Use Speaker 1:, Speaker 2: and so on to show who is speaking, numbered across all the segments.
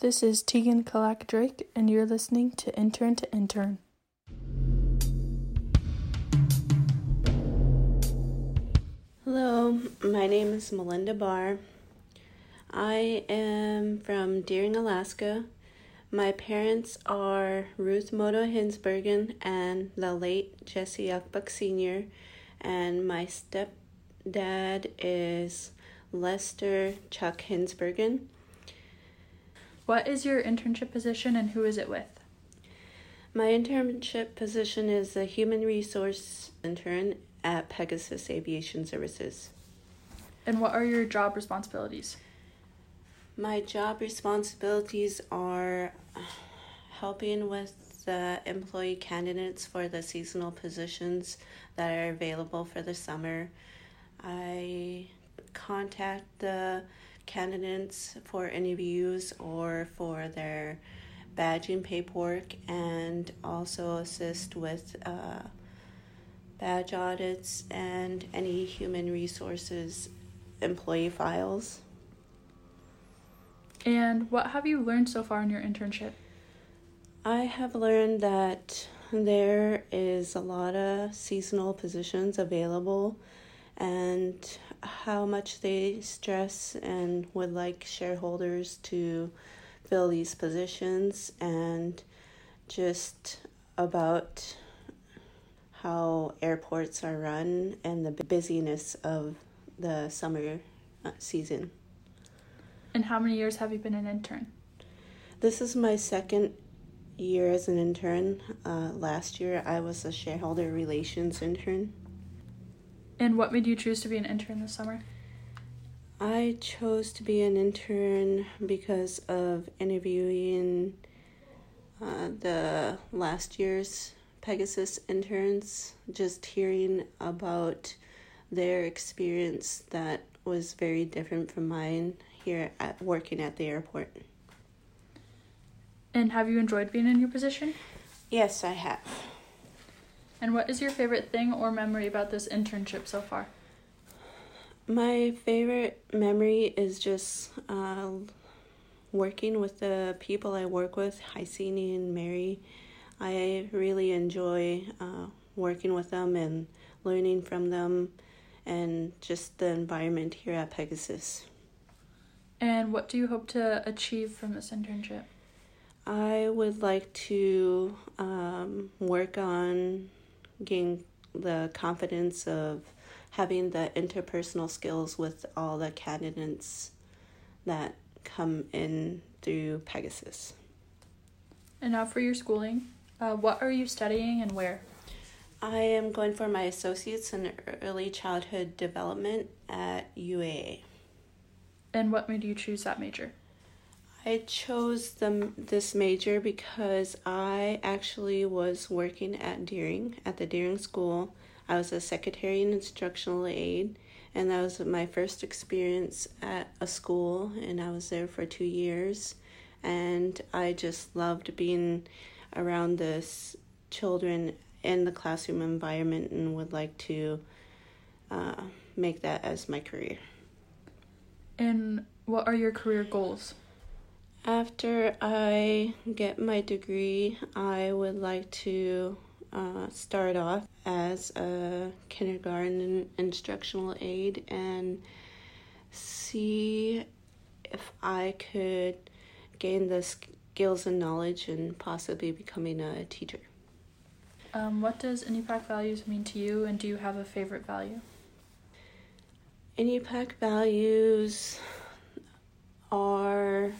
Speaker 1: This is Tegan Kalak Drake, and you're listening to Intern to Intern.
Speaker 2: Hello, my name is Melinda Barr. I am from Deering, Alaska. My parents are Ruth Moto Hinsbergen and the late Jesse Yuckbuck Sr., and my stepdad is Lester Chuck Hinsbergen.
Speaker 1: What is your internship position and who is it with?
Speaker 2: My internship position is a human resource intern at Pegasus Aviation Services.
Speaker 1: And what are your job responsibilities?
Speaker 2: My job responsibilities are helping with the employee candidates for the seasonal positions that are available for the summer. I contact the candidates for interviews or for their badging paperwork and also assist with uh, badge audits and any human resources employee files.
Speaker 1: And what have you learned so far in your internship?
Speaker 2: I have learned that there is a lot of seasonal positions available and how much they stress and would like shareholders to fill these positions and just about how airports are run and the busyness of the summer uh, season.
Speaker 1: And how many years have you been an intern?
Speaker 2: This is my second year as an intern. Uh, last year, I was a shareholder relations intern.
Speaker 1: And what made you choose to be an intern this summer?
Speaker 2: I chose to be an intern because of interviewing uh, the last year's Pegasus interns, just hearing about their experience that was very different from mine here at working at the airport.
Speaker 1: And have you enjoyed being in your position?
Speaker 2: Yes, I have.
Speaker 1: And what is your favorite thing or memory about this internship so far?
Speaker 2: My favorite memory is just uh, working with the people I work with, Hysini and Mary. I really enjoy uh, working with them and learning from them and just the environment here at Pegasus.
Speaker 1: And what do you hope to achieve from this internship?
Speaker 2: I would like to um, work on getting the confidence of having the interpersonal skills with all the candidates that come in through Pegasus.
Speaker 1: And now for your schooling, uh, what are you studying and where?
Speaker 2: I am going for my associates in early childhood development at UAA.
Speaker 1: And what made you choose that major?
Speaker 2: I chose the this major because I actually was working at Deering at the Deering School. I was a secretary and instructional aide, and that was my first experience at a school. And I was there for two years, and I just loved being around this children in the classroom environment, and would like to uh, make that as my career.
Speaker 1: And what are your career goals?
Speaker 2: After I get my degree, I would like to uh, start off as a kindergarten instructional aide and see if I could gain the skills and knowledge and possibly becoming a teacher.
Speaker 1: Um, what does Iñupiaq values mean to you, and do you have a favorite value?
Speaker 2: Iñupiaq values are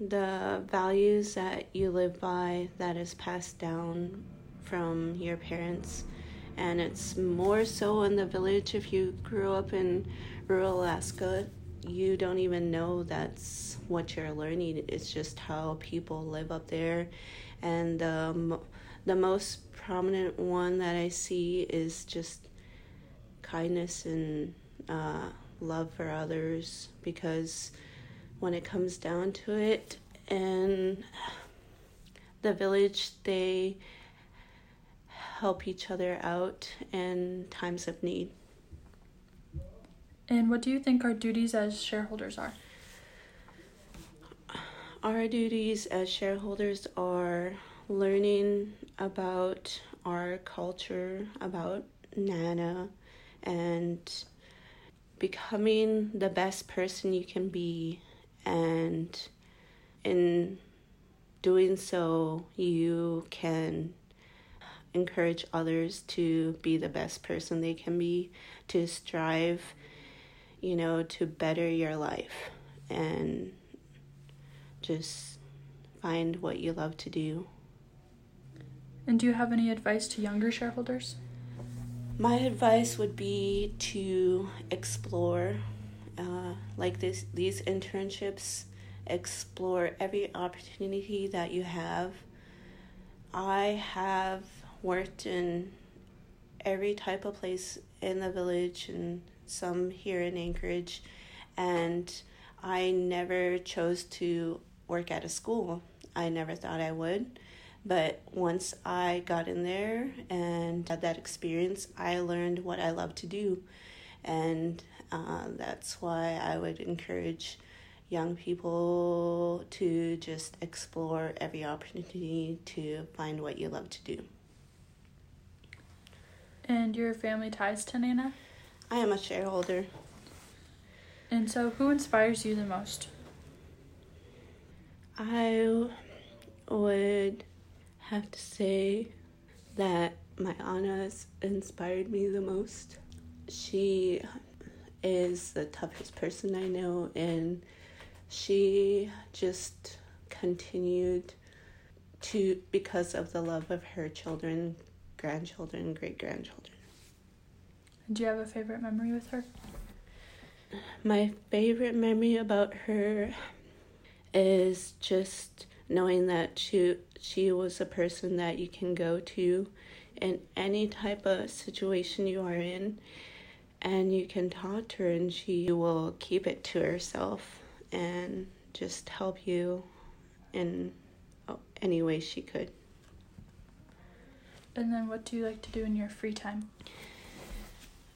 Speaker 2: the values that you live by that is passed down from your parents. And it's more so in the village. If you grew up in rural alaska you don't even know that's what you're learning. It's just how people live up there. And um, the most prominent one that i see is just kindness and uh, love for others because when it comes down to it. And the village, they help each other out in times of need.
Speaker 1: And what do you think our duties as shareholders are?
Speaker 2: our duties as shareholders are learning about our culture, about Nana, and becoming the best person you can be. And in doing so, you can encourage others to be the best person they can be, to strive, you know, to better your life and just find what you love to do.
Speaker 1: And do you have any advice to younger shareholders?
Speaker 2: My advice would be to explore, uh, like this, these internships, explore every opportunity that you have. I have worked in every type of place in the village and some here in Anchorage, and I never chose to work at a school. I never thought I would. But once I got in there and had that experience, I learned what I love to do. And uh, that's why I would encourage young people to just explore every opportunity to find what you love to do.
Speaker 1: And your family ties to Nana?
Speaker 2: I am a shareholder.
Speaker 1: And so, who inspires you the most?
Speaker 2: I would have to say that my Anna has inspired me the most. She is the toughest person I know, and she just continued to, because of the love of her children, grandchildren, great grandchildren.
Speaker 1: Do you have a favorite memory with her?
Speaker 2: My favorite memory about her is just knowing that she she was a person that you can go to in any type of situation you are in and you can talk to her and she will keep it to herself and just help you in any way she could.
Speaker 1: And then what do you like to do in your free time?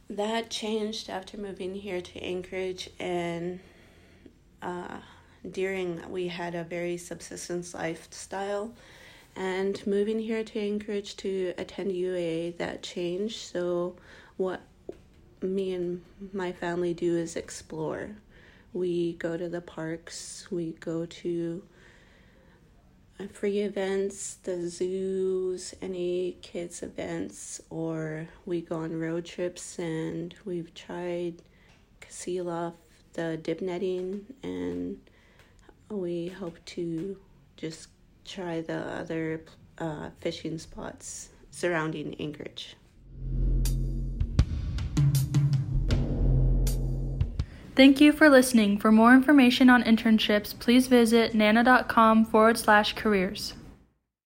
Speaker 2: That changed after moving here to Anchorage and uh, Deering we had a very subsistence lifestyle and moving here to Anchorage to attend UAA that changed so what me and my family do is explore we go to the parks we go to free events, the zoos, any kids' events, or we go on road trips and we've tried seal off the dip netting and we hope to just try the other uh, fishing spots surrounding Anchorage.
Speaker 1: Thank you for listening. For more information on internships, please visit nana.com forward slash careers.